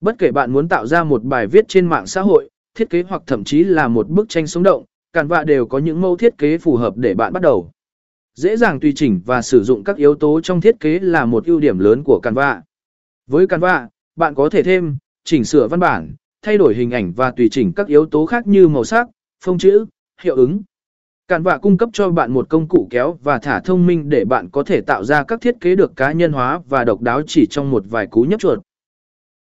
Bất kể bạn muốn tạo ra một bài viết trên mạng xã hội, thiết kế hoặc thậm chí là một bức tranh sống động, Canva đều có những mẫu thiết kế phù hợp để bạn bắt đầu. Dễ dàng tùy chỉnh và sử dụng các yếu tố trong thiết kế là một ưu điểm lớn của Canva. Với Canva, bạn có thể thêm, chỉnh sửa văn bản, thay đổi hình ảnh và tùy chỉnh các yếu tố khác như màu sắc, phông chữ, hiệu ứng. Canva cung cấp cho bạn một công cụ kéo và thả thông minh để bạn có thể tạo ra các thiết kế được cá nhân hóa và độc đáo chỉ trong một vài cú nhấp chuột.